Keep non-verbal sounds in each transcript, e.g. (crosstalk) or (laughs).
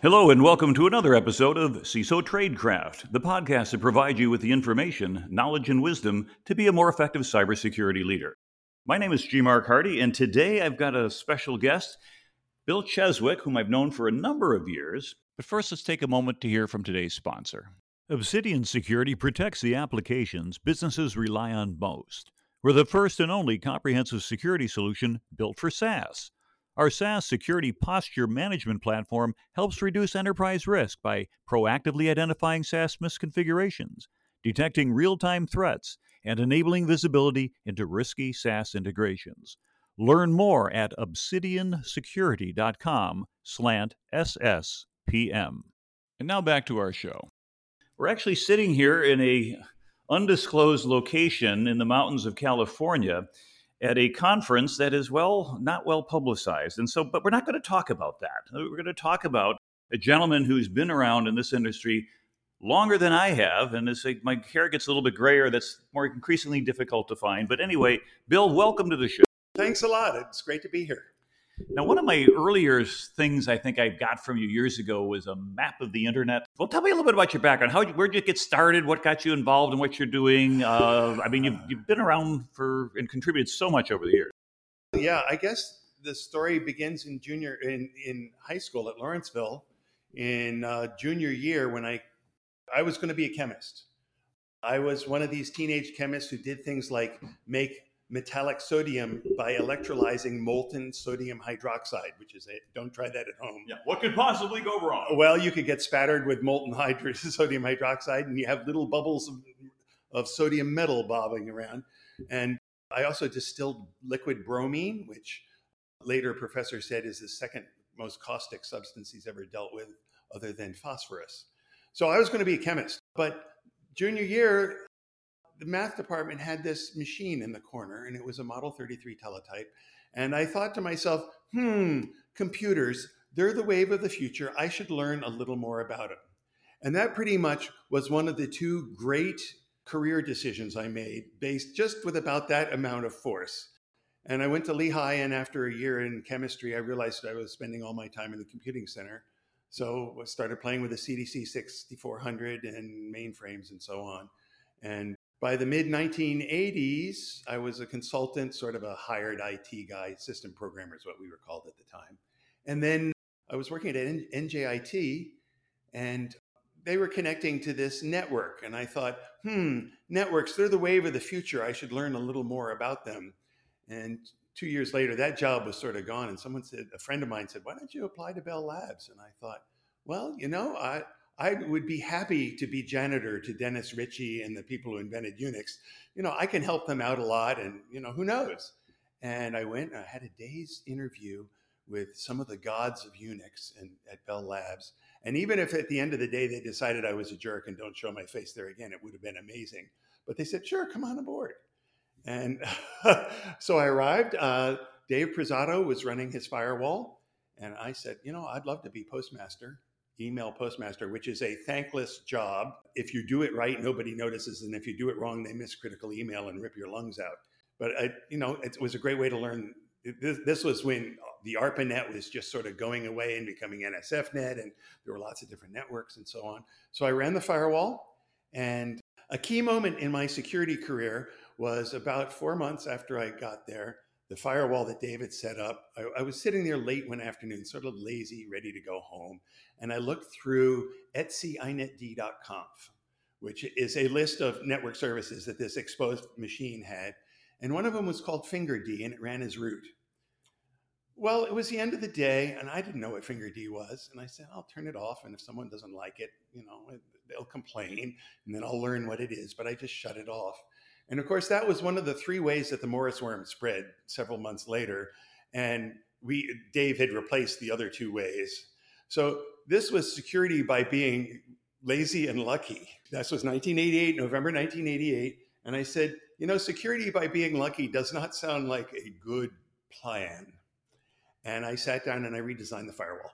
Hello, and welcome to another episode of CISO Tradecraft, the podcast that provides you with the information, knowledge, and wisdom to be a more effective cybersecurity leader. My name is G. Mark Hardy, and today I've got a special guest, Bill Cheswick, whom I've known for a number of years. But first, let's take a moment to hear from today's sponsor. Obsidian Security protects the applications businesses rely on most. We're the first and only comprehensive security solution built for SaaS. Our SaaS security posture management platform helps reduce enterprise risk by proactively identifying SaaS misconfigurations, detecting real-time threats, and enabling visibility into risky SaaS integrations. Learn more at obsidiansecurity.com slant SSPM. And now back to our show. We're actually sitting here in a undisclosed location in the mountains of California at a conference that is well not well publicized. And so but we're not going to talk about that. We're going to talk about a gentleman who's been around in this industry longer than i have and as my hair gets a little bit grayer. That's more increasingly difficult to find. But anyway bill welcome to the show. Thanks a lot. It's great to be here now, one of my earlier things I think I got from you years ago was a map of the internet. Well, tell me a little bit about your background. How where did you get started? What got you involved in what you're doing? Uh, I mean, you've, you've been around for and contributed so much over the years. Yeah, I guess the story begins in junior in in high school at Lawrenceville in uh, junior year when I I was going to be a chemist. I was one of these teenage chemists who did things like make metallic sodium by electrolyzing molten sodium hydroxide, which is a don't try that at home. Yeah, what could possibly go wrong? Well, you could get spattered with molten hydro- (laughs) sodium hydroxide, and you have little bubbles of, of sodium metal bobbing around. And I also distilled liquid bromine, which later professor said is the second most caustic substance he's ever dealt with, other than phosphorus. So I was going to be a chemist, but junior year the math department had this machine in the corner and it was a Model 33 teletype. And I thought to myself, hmm, computers, they're the wave of the future. I should learn a little more about them. And that pretty much was one of the two great career decisions I made, based just with about that amount of force. And I went to Lehigh, and after a year in chemistry, I realized I was spending all my time in the computing center. So I started playing with the CDC 6400 and mainframes and so on. And by the mid 1980s, I was a consultant, sort of a hired IT guy, system programmer is what we were called at the time. And then I was working at NJIT and they were connecting to this network. And I thought, hmm, networks, they're the wave of the future. I should learn a little more about them. And two years later, that job was sort of gone. And someone said, a friend of mine said, why don't you apply to Bell Labs? And I thought, well, you know, I, I would be happy to be janitor to Dennis Ritchie and the people who invented Unix. You know, I can help them out a lot, and you know, who knows? And I went. And I had a day's interview with some of the gods of Unix and at Bell Labs. And even if at the end of the day they decided I was a jerk and don't show my face there again, it would have been amazing. But they said, "Sure, come on aboard." And (laughs) so I arrived. Uh, Dave Presotto was running his firewall, and I said, "You know, I'd love to be postmaster." Email postmaster, which is a thankless job. If you do it right, nobody notices, and if you do it wrong, they miss critical email and rip your lungs out. But I, you know, it was a great way to learn. This, this was when the ARPANET was just sort of going away and becoming NSFNet, and there were lots of different networks and so on. So I ran the firewall, and a key moment in my security career was about four months after I got there the firewall that David set up. I, I, was sitting there late one afternoon, sort of lazy, ready to go home. And I looked through etceinetd.conf, which is a list of network services that this exposed machine had. And one of them was called FingerD, and it ran as root. Well, it was the end of the day, and I didn't know what FingerD was. And I said, I'll turn it off. And if someone doesn't like it, you know, they'll complain, and then I'll learn what it is. But I just shut it off. And of course, that was one of the three ways that the Morris worm spread several months later. And we, Dave had replaced the other two ways. So this was security by being lazy and lucky. This was 1988, November 1988. And I said, you know, security by being lucky does not sound like a good plan. And I sat down and I redesigned the firewall.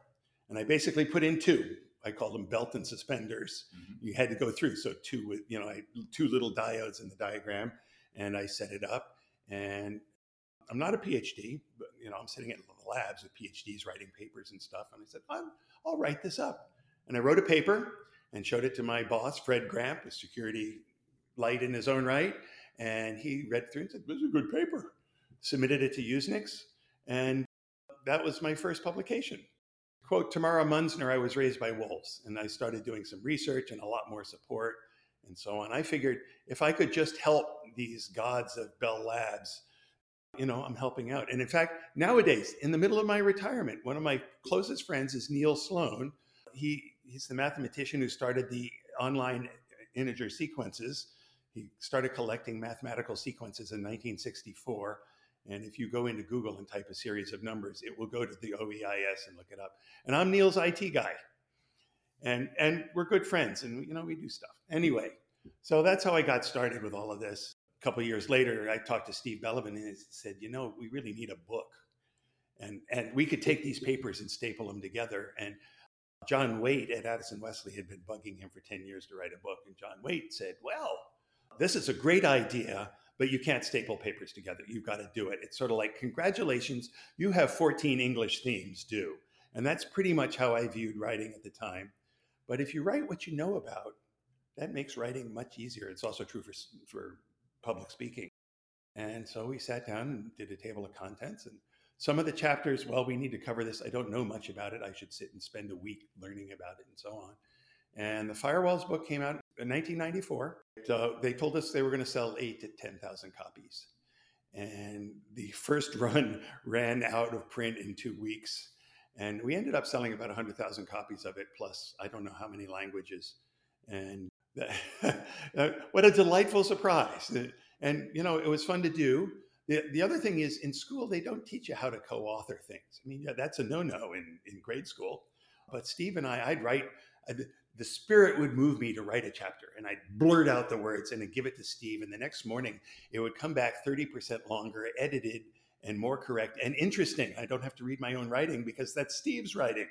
And I basically put in two I call them belt and suspenders. Mm-hmm. You had to go through. So two, you know, I, two little diodes in the diagram, and I set it up. And I'm not a PhD, but you know, I'm sitting in the labs with PhDs writing papers and stuff. And I said, I'll, I'll write this up. And I wrote a paper and showed it to my boss, Fred Grampp, a security light in his own right. And he read through and said, This is a good paper. Submitted it to Usenix. And that was my first publication. Quote Tamara Munzner, I was raised by wolves, and I started doing some research and a lot more support and so on. I figured if I could just help these gods of Bell Labs, you know, I'm helping out. And in fact, nowadays, in the middle of my retirement, one of my closest friends is Neil Sloane. He he's the mathematician who started the online integer sequences. He started collecting mathematical sequences in 1964 and if you go into Google and type a series of numbers, it will go to the OEIS and look it up. And I'm Neil's IT guy. And, and we're good friends and, you know, we do stuff. Anyway, so that's how I got started with all of this. A couple years later, I talked to Steve Bellovin and he said, you know, we really need a book. And, and we could take these papers and staple them together. And John Wait at Addison Wesley had been bugging him for 10 years to write a book. And John Wait said, well, this is a great idea but you can't staple papers together. You've got to do it. It's sort of like, congratulations, you have 14 English themes due. And that's pretty much how I viewed writing at the time. But if you write what you know about, that makes writing much easier. It's also true for, for public speaking. And so we sat down and did a table of contents. And some of the chapters, well, we need to cover this. I don't know much about it. I should sit and spend a week learning about it and so on. And the Firewalls book came out in 1994. They told us they were going to sell eight to 10,000 copies. And the first (laughs) run ran out of print in two weeks. And we ended up selling about 100,000 copies of it, plus I don't know how many languages. And (laughs) what a delightful surprise. And, you know, it was fun to do. The, the other thing is in school, they don't teach you how to co author things. I mean, yeah, that's a no no in, in grade school. But Steve and I, I'd write, the spirit would move me to write a chapter and I'd blurt out the words and I'd give it to Steve. And the next morning it would come back 30% longer, edited and more correct and interesting. I don't have to read my own writing because that's Steve's writing.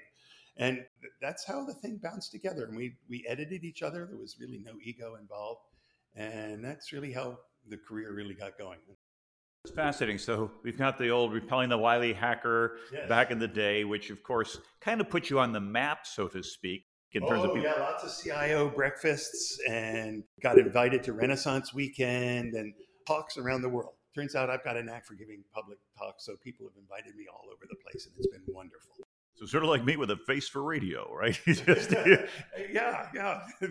And that's how the thing bounced together. And we, we edited each other. There was really no ego involved. And that's really how the career really got going. It's fascinating. So we've got the old repelling the wily hacker yes. back in the day, which of course kind of put you on the map, so to speak in terms oh, of people? yeah, lots of CIO breakfasts and got invited to Renaissance Weekend and talks around the world. Turns out I've got a knack for giving public talks, so people have invited me all over the place, and it's been wonderful. So sort of like me with a face for radio, right? (laughs) (laughs) Just, yeah, yeah. (laughs)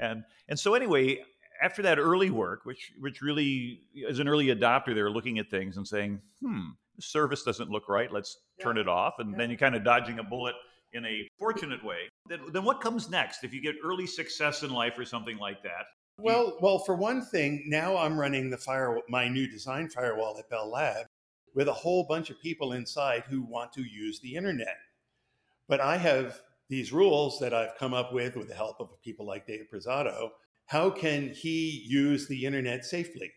and and so anyway, after that early work, which which really as an early adopter, they're looking at things and saying, "Hmm, the service doesn't look right. Let's yeah. turn it off." And yeah. then you're kind of dodging a bullet in a fortunate way, then, then what comes next if you get early success in life or something like that? Well, well, for one thing, now I'm running the fire my new design firewall at Bell Lab with a whole bunch of people inside who want to use the internet. But I have these rules that I've come up with with the help of people like Dave Presotto. How can he use the internet safely?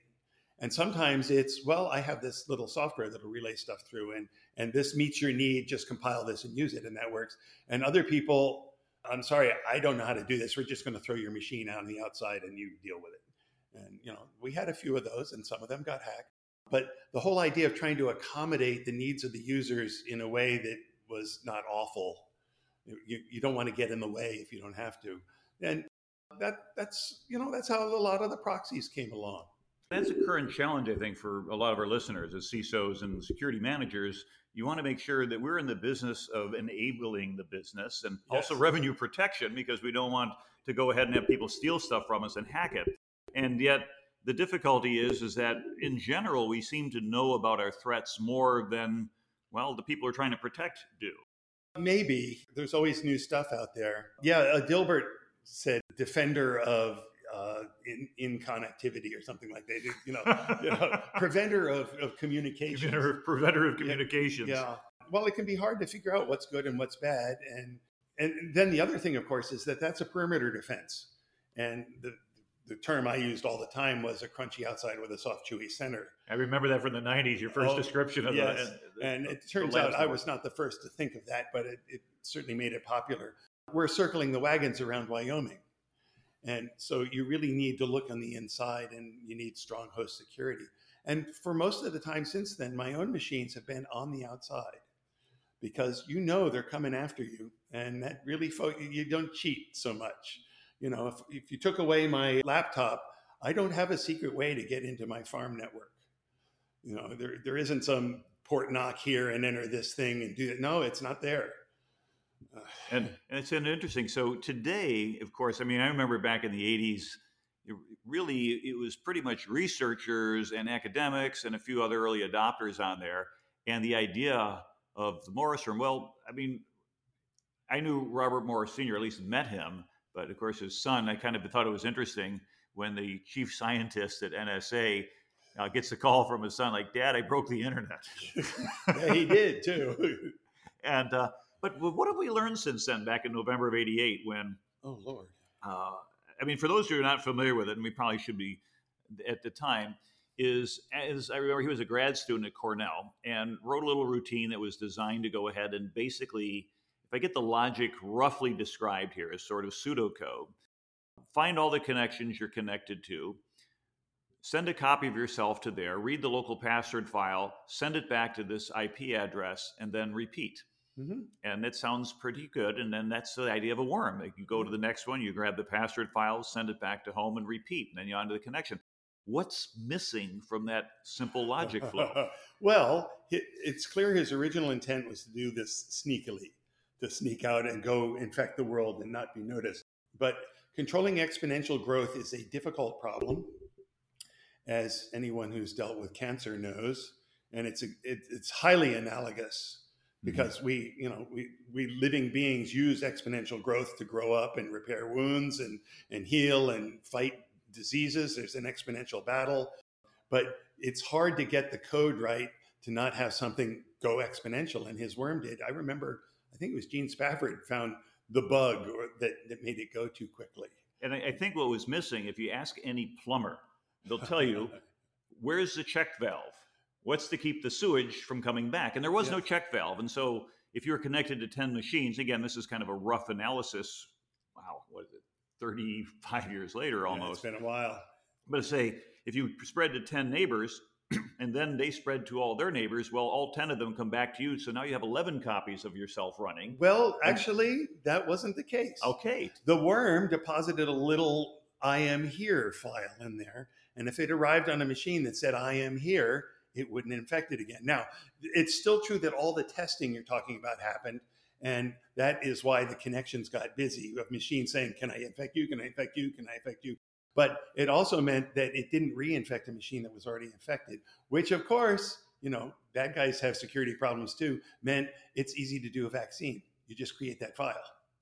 And sometimes it's, well, I have this little software that'll relay stuff through and and this meets your need, just compile this and use it, and that works. And other people, I'm sorry, I don't know how to do this. We're just going to throw your machine out on the outside and you deal with it. And you know, we had a few of those, and some of them got hacked. But the whole idea of trying to accommodate the needs of the users in a way that was not awful, you, you don't want to get in the way if you don't have to. And that that's you know that's how a lot of the proxies came along. That's a current challenge, I think, for a lot of our listeners as CISOs and security managers. You want to make sure that we're in the business of enabling the business and yes. also revenue protection because we don't want to go ahead and have people steal stuff from us and hack it. And yet, the difficulty is is that in general we seem to know about our threats more than well the people we're trying to protect do. Maybe there's always new stuff out there. Yeah, uh, Dilbert said defender of uh, in, in connectivity or something like that. You know, (laughs) you know preventer of, of communication. Preventer, preventer of communications. Yeah, yeah. Well, it can be hard to figure out what's good and what's bad. And, and then the other thing, of course, is that that's a perimeter defense. And the, the term I used all the time was a crunchy outside with a soft, chewy center. I remember that from the 90s, your first oh, description of yes. The, and it turns out I was not the first to think of that, but it, it certainly made it popular. We're circling the wagons around Wyoming. And so you really need to look on the inside and you need strong host security. And for most of the time since then, my own machines have been on the outside because you know they're coming after you. And that really, fo- you don't cheat so much. You know, if, if you took away my laptop, I don't have a secret way to get into my farm network. You know, there, there isn't some port knock here and enter this thing and do it. No, it's not there. And, and it's an interesting. So today, of course, I mean, I remember back in the 80s, it really, it was pretty much researchers and academics and a few other early adopters on there. And the idea of the Morris worm, well, I mean, I knew Robert Morris Sr., at least met him, but of course, his son, I kind of thought it was interesting when the chief scientist at NSA uh, gets a call from his son, like, Dad, I broke the internet. (laughs) yeah, he did too. (laughs) and, uh, but what have we learned since then, back in November of 88, when. Oh, Lord. Uh, I mean, for those who are not familiar with it, and we probably should be at the time, is as I remember, he was a grad student at Cornell and wrote a little routine that was designed to go ahead and basically, if I get the logic roughly described here as sort of pseudocode, find all the connections you're connected to, send a copy of yourself to there, read the local password file, send it back to this IP address, and then repeat. Mm-hmm. And it sounds pretty good. And then that's the idea of a worm. Like you go to the next one, you grab the password file, send it back to home, and repeat. And then you're onto the connection. What's missing from that simple logic flow? (laughs) well, it's clear his original intent was to do this sneakily, to sneak out and go infect the world and not be noticed. But controlling exponential growth is a difficult problem, as anyone who's dealt with cancer knows. And it's, a, it, it's highly analogous Mm-hmm. Mm-hmm. because we you know we we living beings use exponential growth to grow up and repair wounds and and heal and fight diseases. There's an exponential battle but it's hard to get the code right to not have something go exponential and his worm did. I remember i think it was gene spafford found the bug or that, that made it go too quickly. And I, I think what was missing if you ask any plumber they'll tell you (laughs) where's the check valve what's to keep the sewage from coming back? And there was no check valve. And so if you're connected to 10 machines, again, this is kind of a rough analysis. Wow, what is it? 35 years later almost. Yeah, it's been a while. But say if you spread to 10 neighbors (clears throat) and then they spread to all their neighbors, well, all 10 of them come back to you. So now you have 11 copies of yourself running. Well, actually, that wasn't the case. Okay. The worm deposited a little I am here file in there. And if it arrived on a machine that said I am here, it wouldn't infect it again. Now, it's still true that all the testing you're talking about happened. And that is why the connections got busy of machines saying, Can I infect you? Can I infect you? Can I infect you? But it also meant that it didn't reinfect a machine that was already infected, which, of course, you know, bad guys have security problems too, meant it's easy to do a vaccine. You just create that file.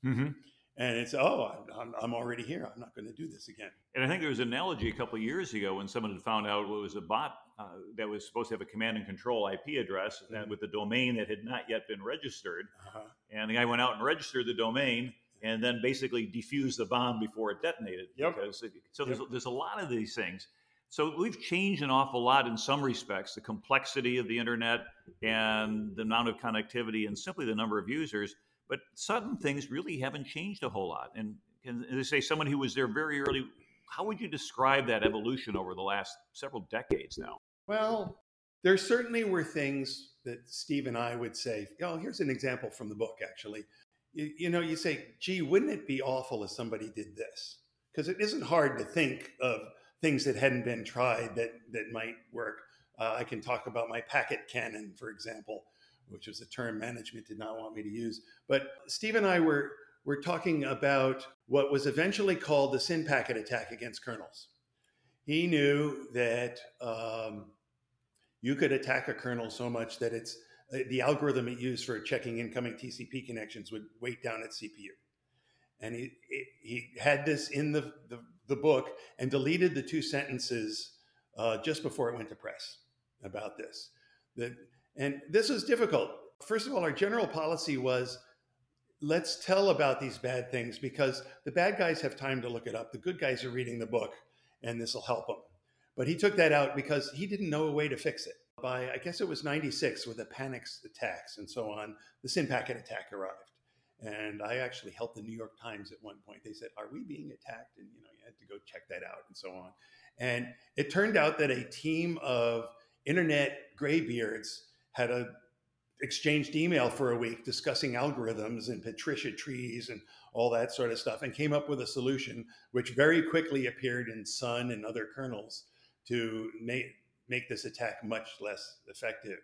Mm-hmm and it's oh I'm, I'm already here i'm not going to do this again and i think there was an analogy a couple of years ago when someone had found out what was a bot uh, that was supposed to have a command and control ip address mm-hmm. with the domain that had not yet been registered uh-huh. and the guy went out and registered the domain and then basically defused the bomb before it detonated yep. because it, so yep. there's, there's a lot of these things so we've changed an awful lot in some respects the complexity of the internet and the amount of connectivity and simply the number of users but certain things really haven't changed a whole lot. And, and they say someone who was there very early, how would you describe that evolution over the last several decades now? Well, there certainly were things that Steve and I would say, oh, here's an example from the book, actually. You, you know, you say, gee, wouldn't it be awful if somebody did this? Because it isn't hard to think of things that hadn't been tried that, that might work. Uh, I can talk about my packet cannon, for example which was a term management did not want me to use. But Steve and I were, were talking about what was eventually called the SYN packet attack against kernels. He knew that um, you could attack a kernel so much that it's uh, the algorithm it used for checking incoming TCP connections would weight down its CPU. And he, he had this in the, the, the book and deleted the two sentences uh, just before it went to press about this. That and this was difficult. First of all, our general policy was let's tell about these bad things because the bad guys have time to look it up. The good guys are reading the book and this will help them. But he took that out because he didn't know a way to fix it. By, I guess it was 96 with the Panix attacks and so on, the SYN packet attack arrived. And I actually helped the New York Times at one point. They said, Are we being attacked? And you know, you had to go check that out and so on. And it turned out that a team of internet graybeards had a exchanged email for a week discussing algorithms and Patricia trees and all that sort of stuff, and came up with a solution which very quickly appeared in Sun and other kernels to make make this attack much less effective.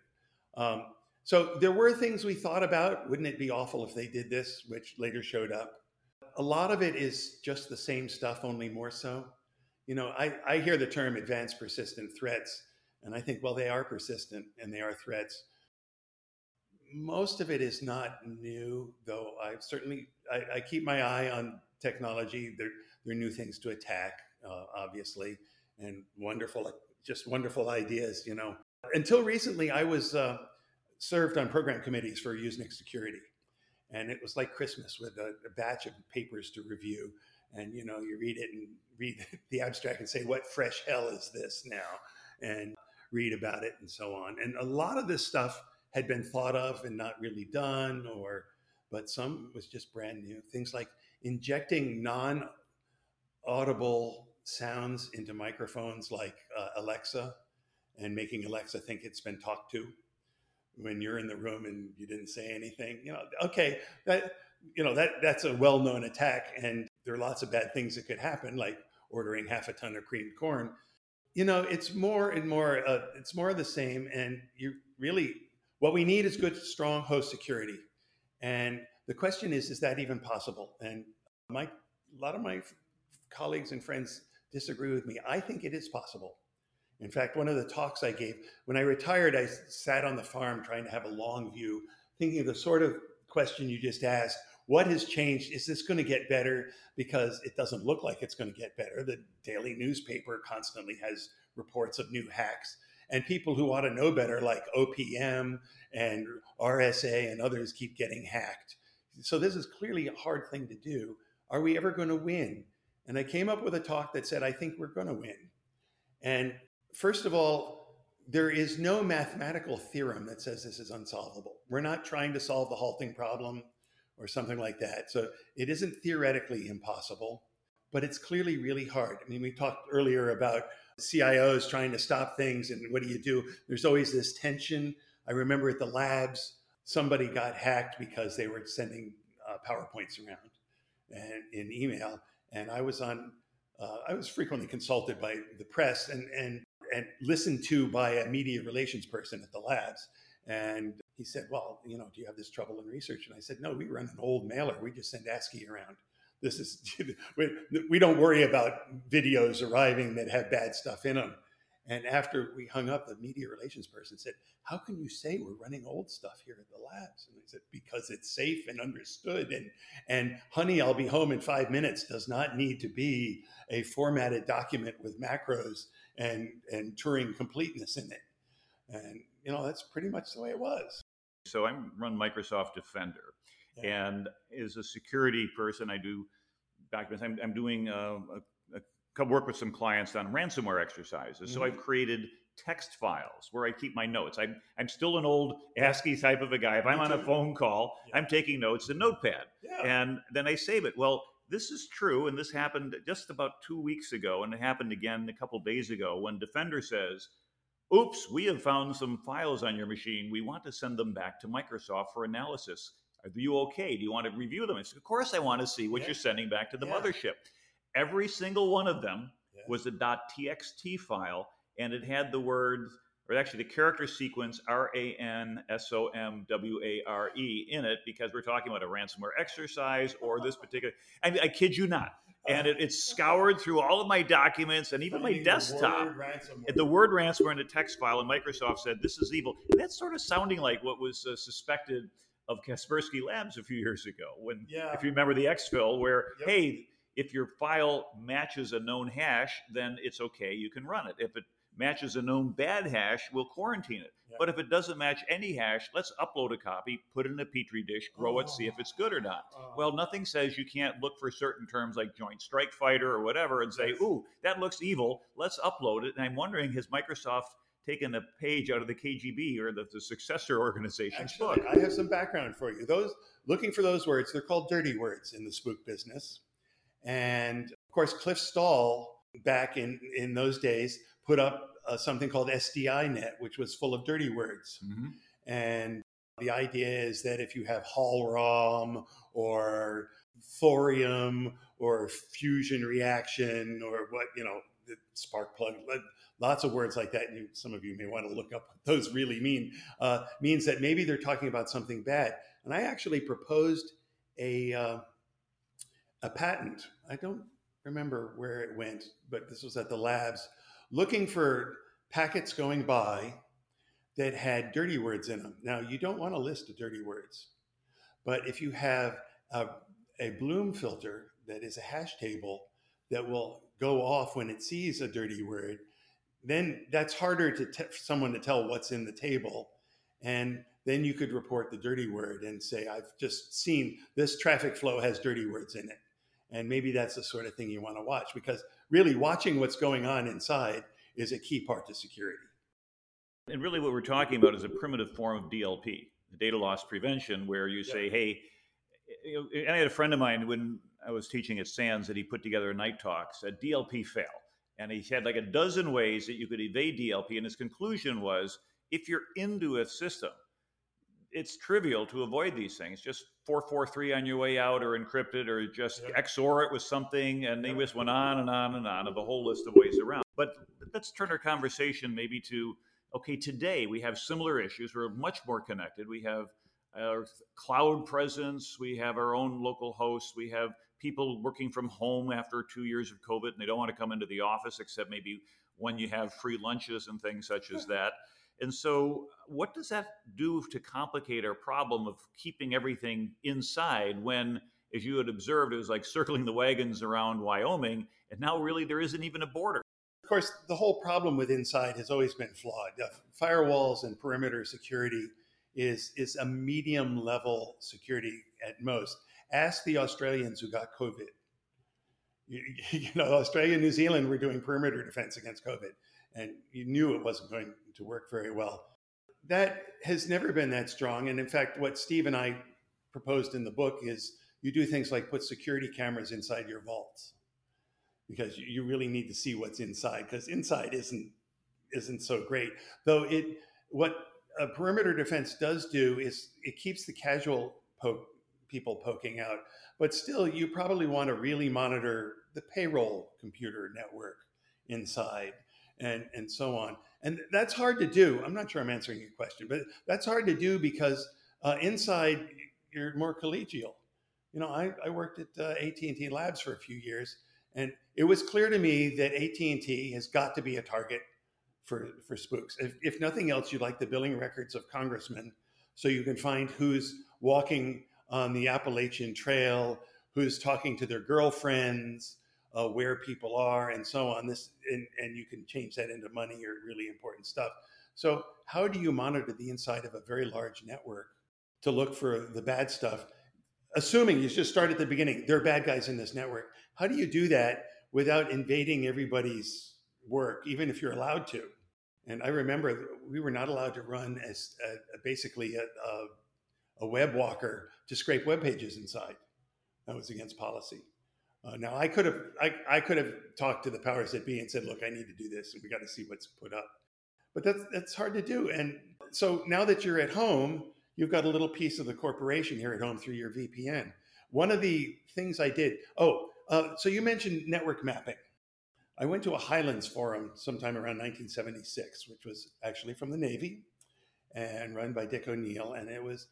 Um, so there were things we thought about. Wouldn't it be awful if they did this, which later showed up? A lot of it is just the same stuff, only more so. You know, I, I hear the term advanced persistent threats, and I think, well, they are persistent and they are threats most of it is not new, though. I certainly I, I keep my eye on technology. There, there are new things to attack, uh, obviously, and wonderful, just wonderful ideas. You know, until recently, I was uh, served on program committees for Usenix Security, and it was like Christmas with a, a batch of papers to review. And you know, you read it and read (laughs) the abstract and say, "What fresh hell is this now?" and read about it and so on. And a lot of this stuff had been thought of and not really done, or but some was just brand new. Things like injecting non audible sounds into microphones like uh, Alexa and making Alexa think it's been talked to when you're in the room and you didn't say anything. You know, okay, that you know that that's a well-known attack, and there are lots of bad things that could happen, like ordering half a ton of creamed corn. You know, it's more and more. Uh, it's more of the same, and you really what we need is good, strong host security. And the question is, is that even possible? And my, a lot of my colleagues and friends disagree with me. I think it is possible. In fact, one of the talks I gave, when I retired, I sat on the farm trying to have a long view, thinking of the sort of question you just asked what has changed? Is this going to get better? Because it doesn't look like it's going to get better. The daily newspaper constantly has reports of new hacks and people who ought to know better, like OPM and RSA and others, keep getting hacked. So this is clearly a hard thing to do. Are we ever going to win? And I came up with a talk that said, I think we're going to win. And first of all, there is no mathematical theorem that says this is unsolvable. We're not trying to solve the halting problem or something like that. So it isn't theoretically impossible, but it's clearly really hard. I mean, we talked earlier about CIOs trying to stop things. And what do you do? There's always this tension. I remember at the labs, somebody got hacked because they were sending uh, PowerPoints around and in email. And I was on, uh, I was frequently consulted by the press and, and, and listened to by a media relations person at the labs. And he said, Well, you know, do you have this trouble in research? And I said, No, we run an old mailer. We just send ASCII around this is (laughs) we don't worry about videos arriving that have bad stuff in them and after we hung up the media relations person said how can you say we're running old stuff here at the labs and i said because it's safe and understood and and honey i'll be home in five minutes does not need to be a formatted document with macros and and turing completeness in it and you know that's pretty much the way it was so i run microsoft defender yeah. And as a security person, I do documents. I'm, I'm doing uh, a, a, work with some clients on ransomware exercises. Mm-hmm. So I've created text files where I keep my notes. I'm, I'm still an old ASCII type of a guy. If I'm on a phone call, yeah. I'm taking notes in Notepad yeah. and then I save it. Well, this is true, and this happened just about two weeks ago, and it happened again a couple days ago when Defender says, Oops, we have found some files on your machine. We want to send them back to Microsoft for analysis. Are you okay? Do you want to review them? I said, Of course, I want to see what yeah. you're sending back to the mothership. Every single one of them yeah. was a .txt file, and it had the words, or actually the character sequence R A N S O M W A R E in it because we're talking about a ransomware exercise or this particular. I, mean, I kid you not. And it, it's scoured through all of my documents and even my desktop. The word, the word ransomware in a text file, and Microsoft said this is evil. And that's sort of sounding like what was uh, suspected of Kaspersky Labs a few years ago. When, yeah. if you remember the exfil, where yep. hey, if your file matches a known hash, then it's okay, you can run it. If it matches a known bad hash, we'll quarantine it. Yep. But if it doesn't match any hash, let's upload a copy, put it in a petri dish, grow oh. it, see if it's good or not. Oh. Well, nothing says you can't look for certain terms like Joint Strike Fighter or whatever and say, "Ooh, that looks evil. Let's upload it." And I'm wondering, has Microsoft taken a page out of the KGB or the, the successor organization's Actually, book. I have some background for you. Those looking for those words, they're called dirty words in the spook business. And of course, Cliff Stoll back in, in those days put up uh, something called SDINet, which was full of dirty words. Mm-hmm. And the idea is that if you have Hall-Rom or thorium or fusion reaction or what, you know, the spark plug, lots of words like that. And you, some of you may want to look up what those really mean, uh, means that maybe they're talking about something bad. And I actually proposed a, uh, a patent. I don't remember where it went, but this was at the labs, looking for packets going by that had dirty words in them. Now, you don't want a list of dirty words, but if you have a, a Bloom filter that is a hash table that will go off when it sees a dirty word, then that's harder to t- for someone to tell what's in the table. And then you could report the dirty word and say, I've just seen this traffic flow has dirty words in it. And maybe that's the sort of thing you want to watch because really watching what's going on inside is a key part to security. And really, what we're talking about is a primitive form of DLP, data loss prevention, where you say, hey, I had a friend of mine when I was teaching at SANS that he put together a night talk, said DLP fail. And he had like a dozen ways that you could evade DLP. And his conclusion was if you're into a system, it's trivial to avoid these things. Just 443 on your way out or encrypted or just yeah. XOR it with something. And they just went on and on and on of a whole list of ways around. But let's turn our conversation maybe to okay, today we have similar issues. We're much more connected. We have our cloud presence, we have our own local hosts, we have people working from home after two years of COVID and they don't want to come into the office except maybe when you have free lunches and things such as that. And so, what does that do to complicate our problem of keeping everything inside when, as you had observed, it was like circling the wagons around Wyoming, and now really there isn't even a border? Of course, the whole problem with inside has always been flawed. Firewalls and perimeter security is, is a medium level security at most. Ask the Australians who got COVID. You, (laughs) you know, Australia and New Zealand were doing perimeter defense against COVID, and you knew it wasn't going to work very well. That has never been that strong. And in fact, what Steve and I proposed in the book is you do things like put security cameras inside your vaults because you really need to see what's inside because inside isn't isn't so great though it what a perimeter defense does do is it keeps the casual poke, people poking out but still you probably want to really monitor the payroll computer network inside and and so on. And that's hard to do. I'm not sure i'm answering your question but that's hard to do because uh, inside you're more collegial. You know i, I worked at uh, at&t labs for a few years and it was clear to me that AT&T has got to be a target for, for spooks. If, if nothing else, you'd like the billing records of congressmen so you can find who's walking on the Appalachian Trail, who's talking to their girlfriends, uh, where people are, and so on. This and, and you can change that into money or really important stuff. So, how do you monitor the inside of a very large network to look for the bad stuff? Assuming you just start at the beginning, there are bad guys in this network. How do you do that without invading everybody's work, even if you're allowed to? And I remember we were not allowed to run as basically a, a, a, web walker to scrape web pages inside. That was against policy. Uh, now I could have I, I could have talked to the powers that be and said, look, I need to do this, and we got to see what's put up. But that's that's hard to do. And so now that you're at home, you've got a little piece of the corporation here at home through your VPN. One of the things I did, oh, uh, so you mentioned network mapping. I went to a Highlands forum sometime around 1976, which was actually from the Navy and run by Dick O'Neill. And it was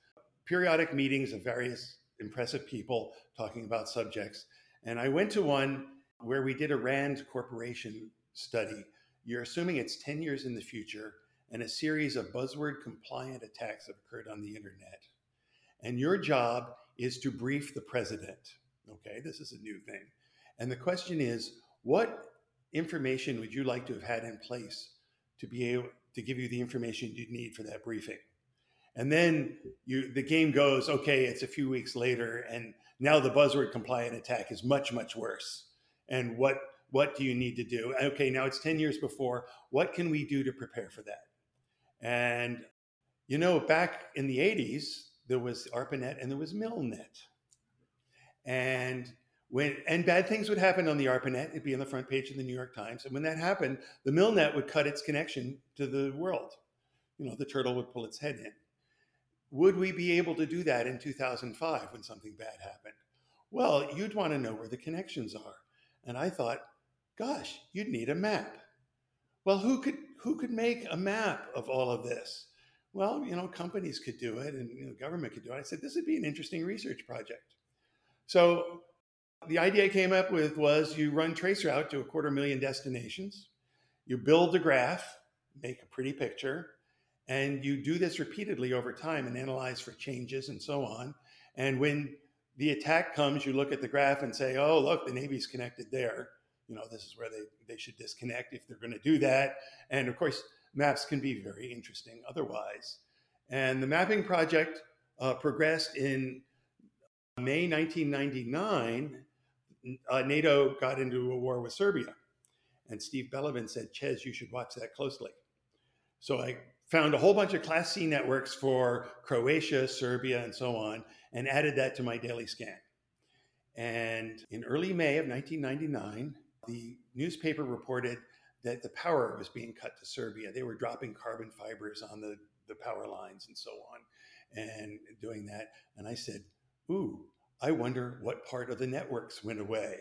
periodic meetings of various impressive people talking about subjects. And I went to one where we did a RAND corporation study. You're assuming it's 10 years in the future, and a series of buzzword compliant attacks have occurred on the internet. And your job is to brief the president Okay, this is a new thing. And the question is, what information would you like to have had in place to be able to give you the information you need for that briefing? And then you, the game goes, okay, it's a few weeks later, and now the buzzword compliant attack is much, much worse. And what what do you need to do? Okay, now it's 10 years before. What can we do to prepare for that? And you know, back in the 80s, there was ARPANET and there was MILNET. And when and bad things would happen on the ARPANET. It'd be on the front page of the New York Times. And when that happened, the MilNet would cut its connection to the world. You know, the turtle would pull its head in. Would we be able to do that in 2005 when something bad happened? Well, you'd want to know where the connections are. And I thought, gosh, you'd need a map. Well, who could who could make a map of all of this? Well, you know, companies could do it and you know, government could do it. I said this would be an interesting research project. So the idea I came up with was you run traceroute to a quarter million destinations, you build a graph, make a pretty picture, and you do this repeatedly over time and analyze for changes and so on. And when the attack comes, you look at the graph and say, oh, look, the Navy's connected there. You know, this is where they, they should disconnect if they're going to do that. And of course, maps can be very interesting otherwise. And the mapping project uh, progressed in May 1999 uh, NATO got into a war with Serbia. And Steve Bellovin said, Ches, you should watch that closely. So I found a whole bunch of Class C networks for Croatia, Serbia, and so on, and added that to my daily scan. And in early May of 1999, the newspaper reported that the power was being cut to Serbia. They were dropping carbon fibers on the, the power lines and so on, and doing that. And I said, Ooh, I wonder what part of the networks went away.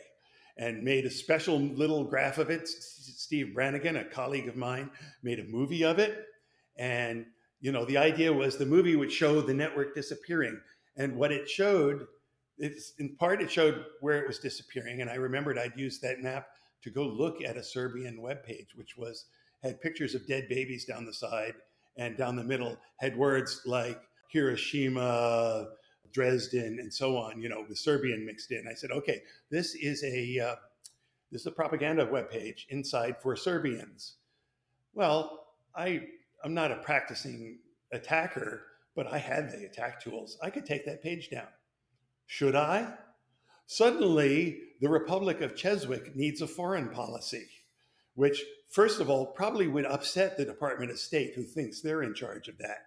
And made a special little graph of it. Steve Branigan, a colleague of mine, made a movie of it. And, you know, the idea was the movie would show the network disappearing. And what it showed, it's in part, it showed where it was disappearing. And I remembered I'd used that map to go look at a Serbian webpage, which was had pictures of dead babies down the side and down the middle had words like Hiroshima, Dresden, and so on, you know, with Serbian mixed in. I said, okay, this is a uh, this is a propaganda webpage inside for Serbians. Well, I I'm not a practicing attacker, but I had the attack tools. I could take that page down. Should I? Suddenly, the Republic of Cheswick needs a foreign policy, which, first of all, probably would upset the Department of State, who thinks they're in charge of that.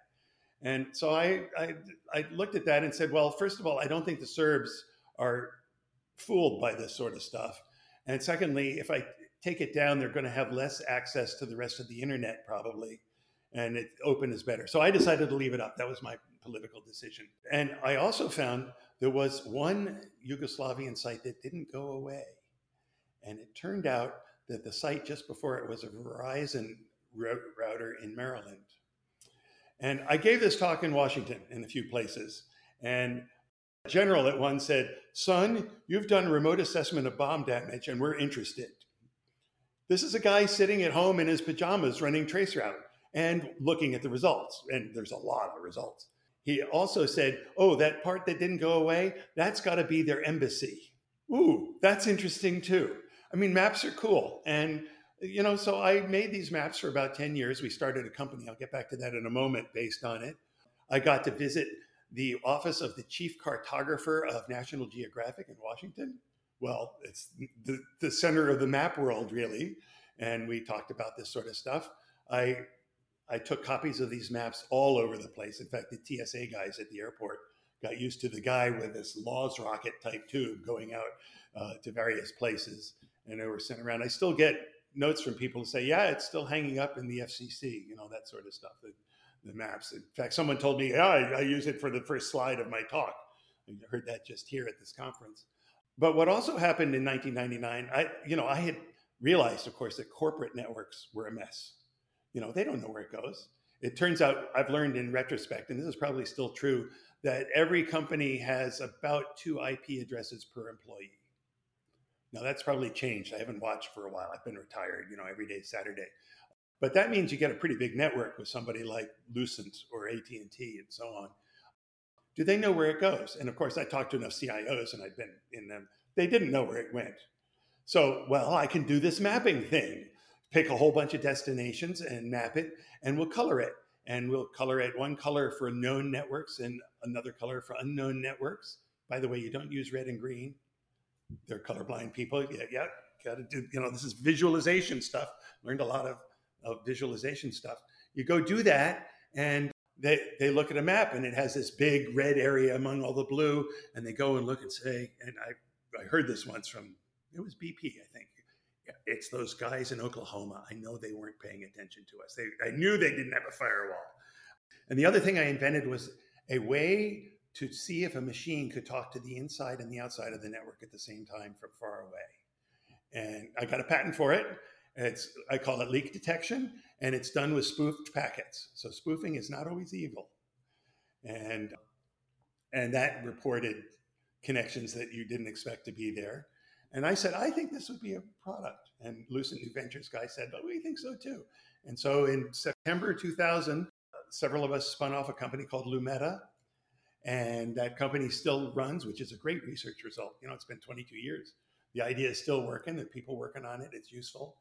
And so I, I, I looked at that and said, well, first of all, I don't think the Serbs are fooled by this sort of stuff. And secondly, if I take it down, they're going to have less access to the rest of the internet probably. And it open is better. So I decided to leave it up. That was my political decision. And I also found there was one Yugoslavian site that didn't go away. And it turned out that the site just before it was a Verizon router in Maryland. And I gave this talk in Washington in a few places. And a general at one said, Son, you've done remote assessment of bomb damage and we're interested. This is a guy sitting at home in his pajamas running traceroute and looking at the results. And there's a lot of results. He also said, Oh, that part that didn't go away, that's got to be their embassy. Ooh, that's interesting too. I mean, maps are cool. And you know, so I made these maps for about 10 years. We started a company. I'll get back to that in a moment based on it. I got to visit the office of the chief cartographer of National Geographic in Washington. Well, it's the, the center of the map world, really. And we talked about this sort of stuff. I, I took copies of these maps all over the place. In fact, the TSA guys at the airport got used to the guy with this Laws rocket type tube going out uh, to various places. And they were sent around. I still get notes from people who say, yeah, it's still hanging up in the FCC, you know, that sort of stuff, the, the maps. In fact, someone told me, yeah, I, I use it for the first slide of my talk. I heard that just here at this conference. But what also happened in 1999, I, you know, I had realized, of course, that corporate networks were a mess. You know, they don't know where it goes. It turns out I've learned in retrospect, and this is probably still true, that every company has about two IP addresses per employee. Now that's probably changed. I haven't watched for a while. I've been retired, you know, every day Saturday. But that means you get a pretty big network with somebody like Lucent or AT&T and so on. Do they know where it goes? And of course, I talked to enough CIOs and I've been in them. They didn't know where it went. So, well, I can do this mapping thing. Pick a whole bunch of destinations and map it, and we'll color it. And we'll color it one color for known networks and another color for unknown networks. By the way, you don't use red and green they're colorblind people. Yeah, yeah, got to do. You know, this is visualization stuff. Learned a lot of, of visualization stuff. You go do that, and they they look at a map, and it has this big red area among all the blue, and they go and look and say, and I I heard this once from it was BP, I think. It's those guys in Oklahoma. I know they weren't paying attention to us. They, I knew they didn't have a firewall. And the other thing I invented was a way to see if a machine could talk to the inside and the outside of the network at the same time from far away. And I got a patent for it. It's I call it leak detection, and it's done with spoofed packets. So spoofing is not always evil, and and that reported connections that you didn't expect to be there. And I said, I think this would be a product. And Lucent New Ventures guy said, but we think so too. And so in September 2000, several of us spun off a company called Lumeta. And that company still runs, which is a great research result. You know, it's been 22 years. The idea is still working. There are people working on it. It's useful.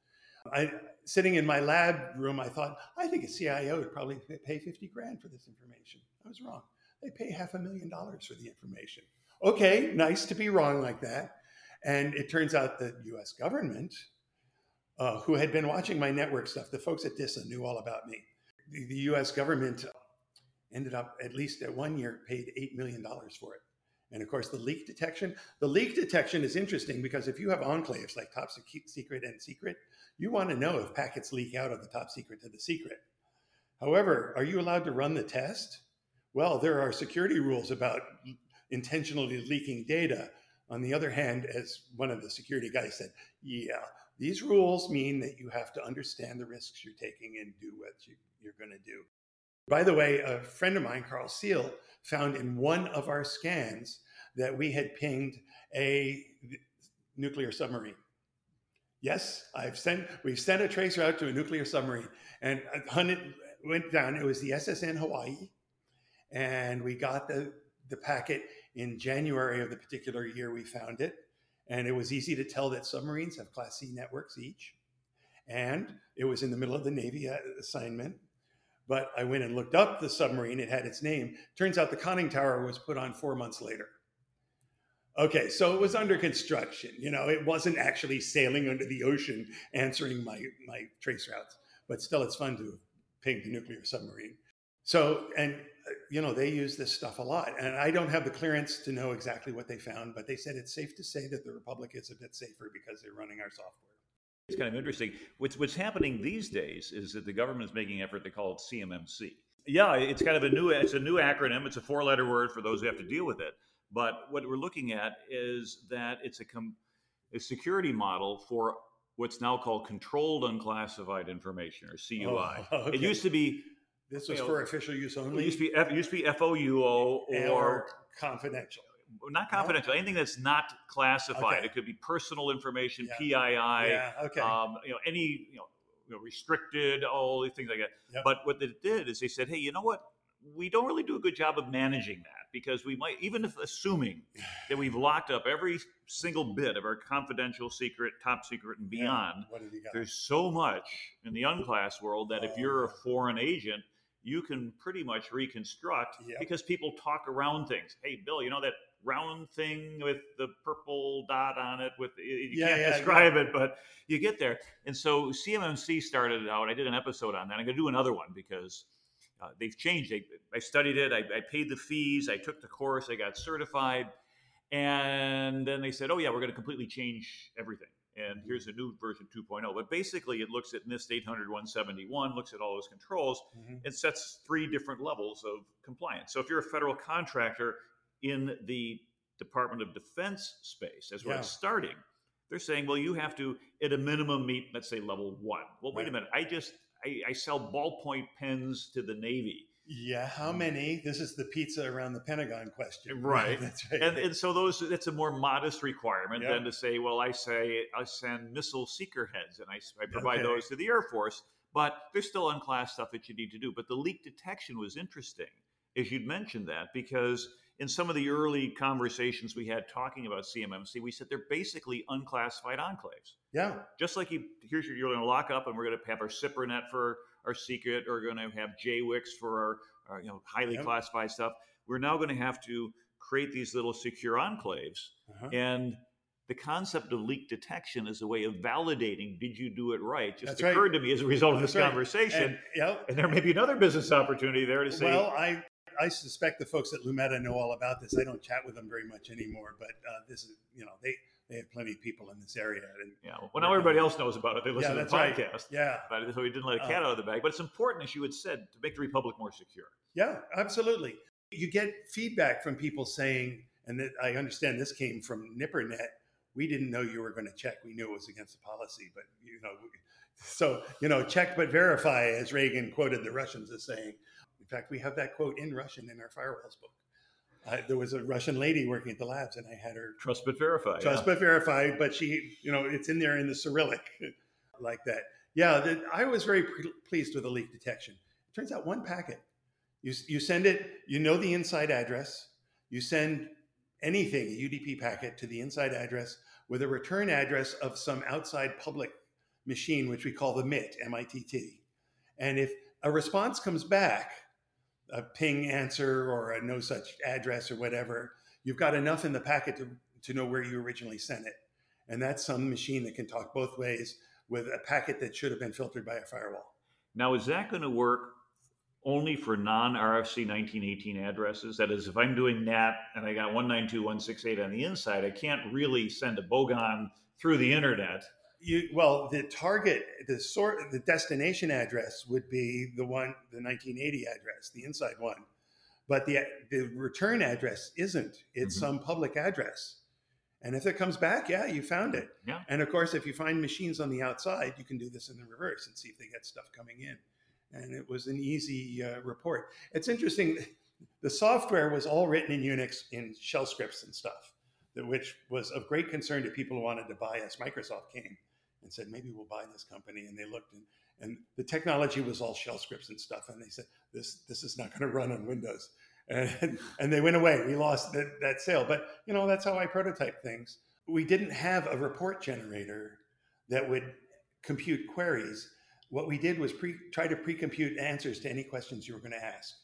I, sitting in my lab room, I thought, I think a CIO would probably pay 50 grand for this information. I was wrong. They pay half a million dollars for the information. Okay, nice to be wrong like that. And it turns out the US government, uh, who had been watching my network stuff, the folks at DISA knew all about me. The, the US government ended up, at least at one year, paid $8 million for it. And of course, the leak detection. The leak detection is interesting because if you have enclaves like top secret and secret, you want to know if packets leak out of the top secret to the secret. However, are you allowed to run the test? Well, there are security rules about intentionally leaking data. On the other hand, as one of the security guys said, yeah, these rules mean that you have to understand the risks you're taking and do what you, you're going to do. By the way, a friend of mine, Carl Seal, found in one of our scans that we had pinged a nuclear submarine. Yes, I've sent we've sent a tracer out to a nuclear submarine, and Hunt went down. It was the SSN Hawaii, and we got the the packet in January of the particular year we found it. And it was easy to tell that submarines have Class C networks each. And it was in the middle of the Navy uh, assignment. But I went and looked up the submarine, it had its name. Turns out the conning tower was put on four months later. Okay, so it was under construction. You know, it wasn't actually sailing under the ocean answering my, my trace routes, but still, it's fun to ping the nuclear submarine. So, and you know, they use this stuff a lot. And I don't have the clearance to know exactly what they found, but they said it's safe to say that the Republic is a bit safer because they're running our software. It's kind of interesting. What's what's happening these days is that the government is making effort. They call it CMMC. Yeah, it's kind of a new it's a new acronym. It's a four letter word for those who have to deal with it. But what we're looking at is that it's a, com- a security model for what's now called controlled unclassified information or CUI. Oh, (laughs) okay. It used to be this was for official use only. It used to be F, used to be FOUO or, or confidential. Not confidential. No? Anything that's not classified. Okay. It could be personal information, yeah. PII. Yeah. Okay. Um, you know, any you know, you know, restricted, all these things like that. Yep. But what they did is they said, hey, you know what? We don't really do a good job of managing that because we might, even if assuming (sighs) that we've locked up every single bit of our confidential, secret, top secret, and beyond, yeah. there's so much in the unclass world that oh. if you're a foreign agent, you can pretty much reconstruct yep. because people talk around things. Hey, Bill, you know that round thing with the purple dot on it with you yeah, can't yeah, describe yeah. it but you get there. And so cmmc started out i did an episode on that. I'm going to do another one because uh, they've changed. I, I studied it. I, I, paid the fees. I took the course. I got certified. And then they said oh yeah we're going to completely change everything and here's a new version 2.0. But basically, it looks at NIST 800 171, looks at all those controls, mm-hmm. and sets three different levels of compliance. So if you're a federal contractor in the Department of Defense space, as we're starting, they're saying, well, you have to, at a minimum, meet, let's say, level one. Well, wait right. a minute. I just I, I sell ballpoint pens to the Navy. Yeah, how mm. many? This is the pizza around the Pentagon question. (laughs) Right. That's right. And, and so those it's a more modest requirement yep. than to say, well, I say I send missile seeker heads and I, I provide okay. those to the Air Force, but there's still unclass stuff that you need to do. But the leak detection was interesting, as you'd mentioned that, because in some of the early conversations we had talking about CMMC, we said they're basically unclassified enclaves. Yeah. Just like you, here's your, you're going to lock up and we're going to have our SIPRNet for our secret or going to have JWICs for our, our you know highly yep. classified stuff. We're now going to have to create these little secure enclaves, uh-huh. and the concept of leak detection is a way of validating did you do it right just That's occurred right. to me as a result of this That's conversation right. and, yep. and there may be another business opportunity there to say well i I suspect the folks at Lumeta know all about this. I don't chat with them very much anymore, but uh, this is, you know, they they have plenty of people in this area. And yeah, well, now everybody else knows about it. They listen yeah, to the podcast. Right. Yeah, but so we didn't let a cat uh, out of the bag. But it's important, as you had said, to make the republic more secure. Yeah, absolutely. You get feedback from people saying, and that I understand this came from NIPRNet. We didn't know you were going to check. We knew it was against the policy, but you know, (laughs) so you know, check but verify, as Reagan quoted the Russians as saying. In fact, we have that quote in Russian in our firewalls book. Uh, there was a Russian lady working at the labs, and I had her trust but verify. Trust yeah. but verify, but she, you know, it's in there in the Cyrillic, (laughs) like that. Yeah, the, I was very pre- pleased with the leak detection. It turns out one packet, you you send it, you know the inside address, you send anything, a UDP packet, to the inside address with a return address of some outside public machine, which we call the MIT, M-I-T-T. And if a response comes back a ping answer or a no such address or whatever, you've got enough in the packet to, to know where you originally sent it. And that's some machine that can talk both ways with a packet that should have been filtered by a firewall. Now, is that going to work only for non RFC 1918 addresses? That is, if I'm doing NAT and I got 192.168 on the inside, I can't really send a bogon through the internet you well the target the sort the destination address would be the one the 1980 address the inside one. But the the return address isn't. It's mm-hmm. some public address. And if it comes back yeah you found it. Yeah. and of course if you find machines on the outside you can do this in the reverse and see if they get stuff coming in. And it was an easy uh, report. It's interesting the software was all written in unix in shell scripts and stuff which was of great concern to people who wanted to buy us microsoft came and said, maybe we'll buy this company. And they looked and, and the technology was all shell scripts and stuff. And they said, this, this is not going (laughs) to run on Windows. And, and they went away. We lost that, that sale. But, you know, that's how I prototype things. We didn't have a report generator that would compute queries. What we did was pre, try to pre-compute answers to any questions you were going to ask.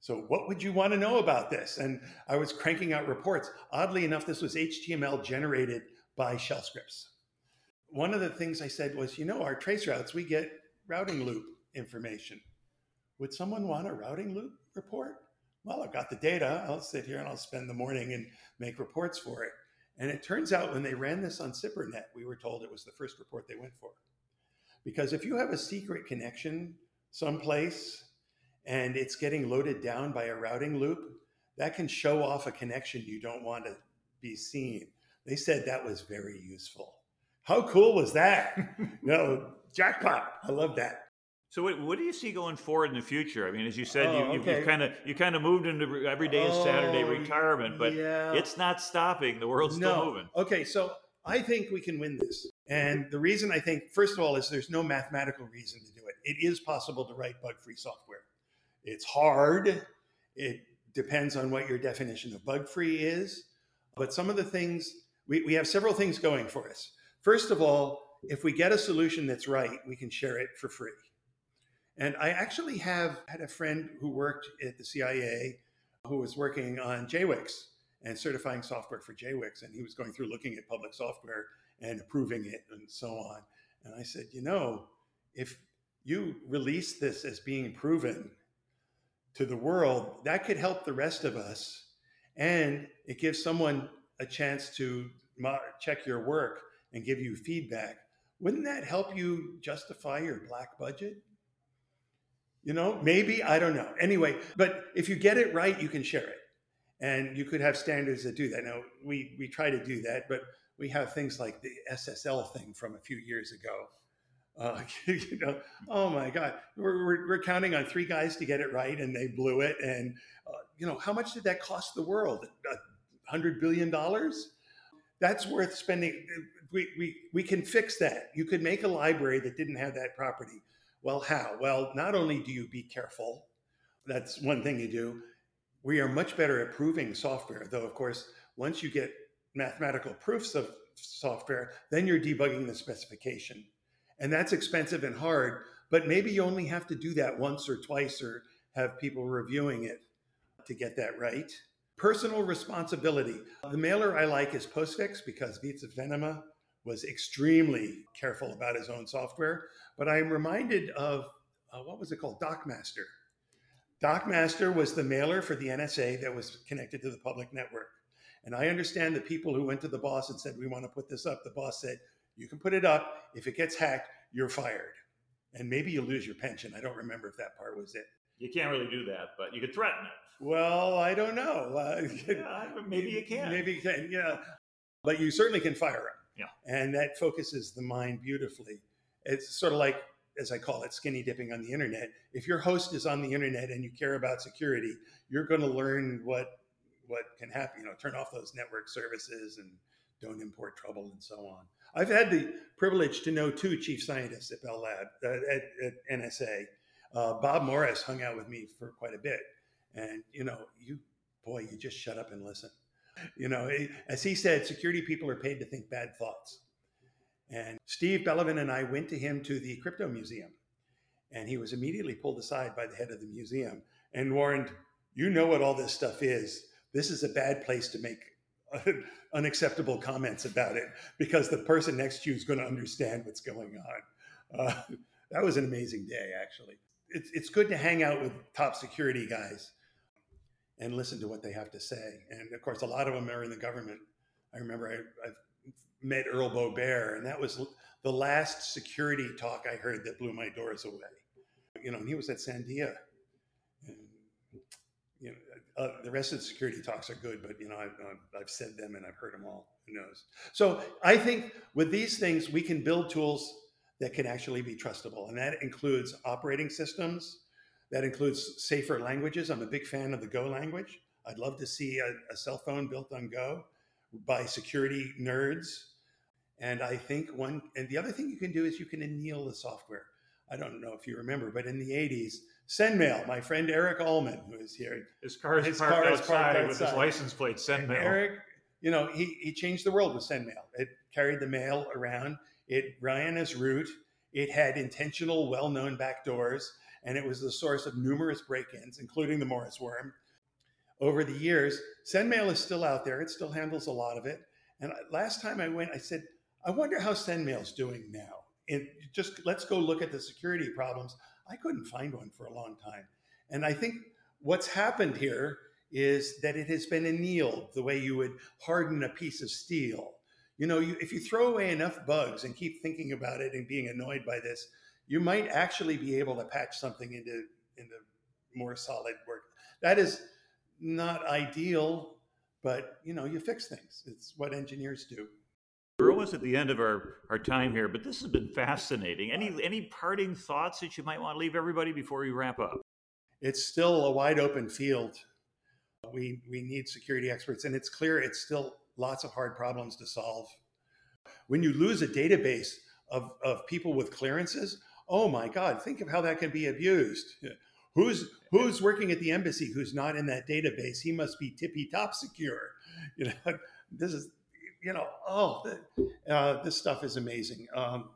So, what would you want to know about this? And I was cranking out reports. Oddly enough, this was HTML generated by shell scripts one of the things I said was, you know, our trace routes, we get routing loop information. Would someone want a routing loop report? Well, I've got the data. I'll sit here and I'll spend the morning and make reports for it. And it turns out when they ran this on SIPRNet, we were told it was the first report they went for. Because if you have a secret connection someplace and it's getting loaded down by a routing loop, that can show off a connection you don't want to be seen. They said that was very useful. How cool was that? (laughs) no, jackpot. I love that. So what, what, do you see going forward in the future? I mean, as you said, oh, you, okay. you kind of you kind of moved into every day is Saturday oh, retirement, but yeah. it's not stopping. The world's no. still moving. Okay, so I think we can win this, and the reason I think, first of all, is there's no mathematical reason to do it. It is possible to write bug-free software. It's hard. It depends on what your definition of bug-free is, but some of the things we, we have several things going for us. First of all, if we get a solution that's right, we can share it for free. And I actually have had a friend who worked at the CIA who was working on JWICs and certifying software for JWICs. And he was going through looking at public software and approving it and so on. And I said, you know, if you release this as being proven to the world, that could help the rest of us. And it gives someone a chance to check your work and give you feedback, wouldn't that help you justify your black budget? You know, maybe, I don't know. Anyway, but if you get it right, you can share it. And you could have standards that do that. Now, we, we try to do that, but we have things like the SSL thing from a few years ago. Uh, (laughs) you know, oh my God, we're, we're, we're, counting on three guys to get it right and they blew it. And, uh, you know, how much did that cost the world? $100 billion? That's worth spending we, we, can fix that. You could make a library that didn't have that property. Well, how? Well, not only do you be careful, that's one thing you do. We are much better at proving software, though, of course, once you get mathematical proofs of software, then you're debugging the specification. And that's expensive and hard, but maybe you only have to do that once or twice or have people reviewing it to get that right. Personal responsibility. The mailer I like is Postfix because Wietse Venema was extremely careful about his own software. But I'm reminded of uh, what was it called? Dockmaster. Dockmaster was the mailer for the NSA that was connected to the public network. And I understand the people who went to the boss and said, We want to put this up. The boss said, You can put it up. If it gets hacked, you're fired. And maybe you lose your pension. I don't remember if that part was it. You can't really do that, but you could threaten it. Well, I don't know. Uh, (laughs) yeah, maybe you can. Maybe you can, yeah. But you certainly can fire them. Yeah. And that focuses the mind beautifully. It's sort of like, as I call it, skinny dipping on the internet. If your host is on the internet and you care about security, you're going to learn what what can happen. You know, turn off those network services and don't import trouble and so on. I've had the privilege to know two chief scientists at Bell Lab uh, at, at, NSA. Uh, Bob Morris hung out with me for quite a bit, and you know, you boy, you just shut up and listen. You know, as he said, security people are paid to think bad thoughts. And Steve Bellovin and I went to him to the crypto museum, and he was immediately pulled aside by the head of the museum and warned, "You know what all this stuff is. This is a bad place to make (laughs) unacceptable comments about it because the person next to you is going to understand what's going on. Uh, (laughs) that was an amazing day, actually. It's, it's good to hang out with top security guys and listen to what they have to say. And of course, a lot of them are in the government. I remember I, I've met Earl Boebert, and that was the last security talk I heard that blew my doors away. You know, and he was at Sandia. And, you know, uh, the rest of the security talks are good, but you know, I've, I've said them and I've heard them all. Who knows? So I think with these things, we can build tools that can actually be trustable, and that includes operating systems. That includes safer languages. I'm a big fan of the Go language. I'd love to see a, a cell phone built on Go by security nerds. And I think one, and the other thing you can do is you can anneal the software. I don't know if you remember, but in the 80s, SendMail, my friend Eric Allman, who is here. His car is parked, car outside, parked outside with his license plate, SendMail. Eric, you know, he, he changed the world with SendMail. It carried the mail around, it ran as root, it had intentional, well known backdoors, and it was the source of numerous break ins, including the Morris worm. Over the years, SendMail is still out there, it still handles a lot of it. And last time I went, I said, I wonder how SendMail's doing now. And just let's go look at the security problems. I couldn't find one for a long time. And I think what's happened here is that it has been annealed the way you would harden a piece of steel. You know, you, if you throw away enough bugs and keep thinking about it and being annoyed by this, you might actually be able to patch something into into more solid work. That is not ideal, but you know, you fix things. It's what engineers do. We're almost at the end of our, our time here, but this has been fascinating. Any any parting thoughts that you might want to leave everybody before we wrap up? It's still a wide open field. We we need security experts, and it's clear it's still lots of hard problems to solve. When you lose a database of, of people with clearances, oh my God, think of how that can be abused. Who's who's working at the embassy who's not in that database? He must be tippy top secure. (laughs) You know, this is you know, oh, uh, this stuff is amazing. Um,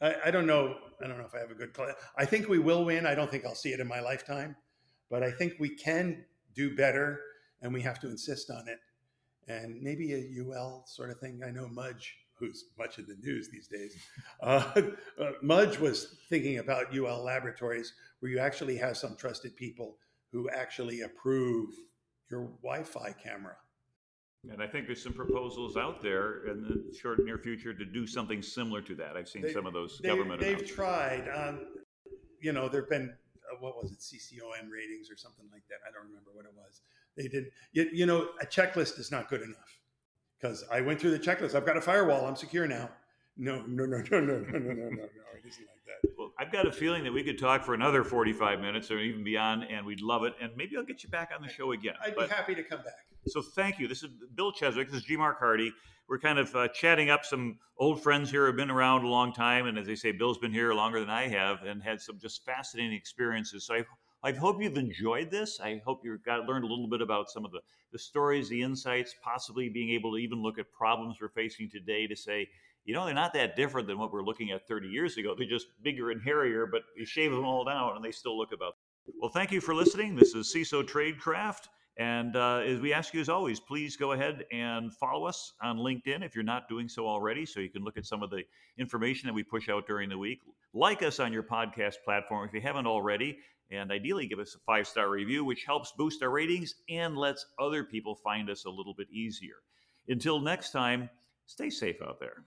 I, I, don't know. I don't know if I have a good. Play. I think we will win. I don't think I'll see it in my lifetime, but I think we can do better, and we have to insist on it. And maybe a UL sort of thing. I know Mudge, who's much in the news these days. Uh, (laughs) uh, Mudge was thinking about UL laboratories, where you actually have some trusted people who actually approve your Wi-Fi camera and I think there's some proposals out there in the short near future to do something similar to that. I've seen they, some of those they, government. They've tried. Um, you know, there've been uh, what was it, CCOM ratings or something like that. I don't remember what it was. They did. You, you know, a checklist is not good enough because I went through the checklist. I've got a firewall. I'm secure now. No, no, no, no, no, no, no, no, no, no. It isn't like that. Well, I've got a feeling that we could talk for another 45 minutes or even beyond, and we'd love it. And maybe I'll get you back on the show again. I'd but, be happy to come back. So thank you. This is Bill Cheswick. This is G. Mark Hardy. We're kind of uh, chatting up some old friends here who've been around a long time, and as they say, Bill's been here longer than I have, and had some just fascinating experiences. So I, I hope you've enjoyed this. I hope you've got learned a little bit about some of the the stories, the insights, possibly being able to even look at problems we're facing today to say, you know, they're not that different than what we're looking at 30 years ago. They're just bigger and hairier, but you shave them all down and they still look about. Well, thank you for listening. This is CISO Tradecraft And uh, as we ask you, as always, please go ahead and follow us on LinkedIn if you're not doing so already, so you can look at some of the information that we push out during the week. Like us on your podcast platform if you haven't already, and ideally give us a five star review, which helps boost our ratings and lets other people find us a little bit easier. Until next time, stay safe out there.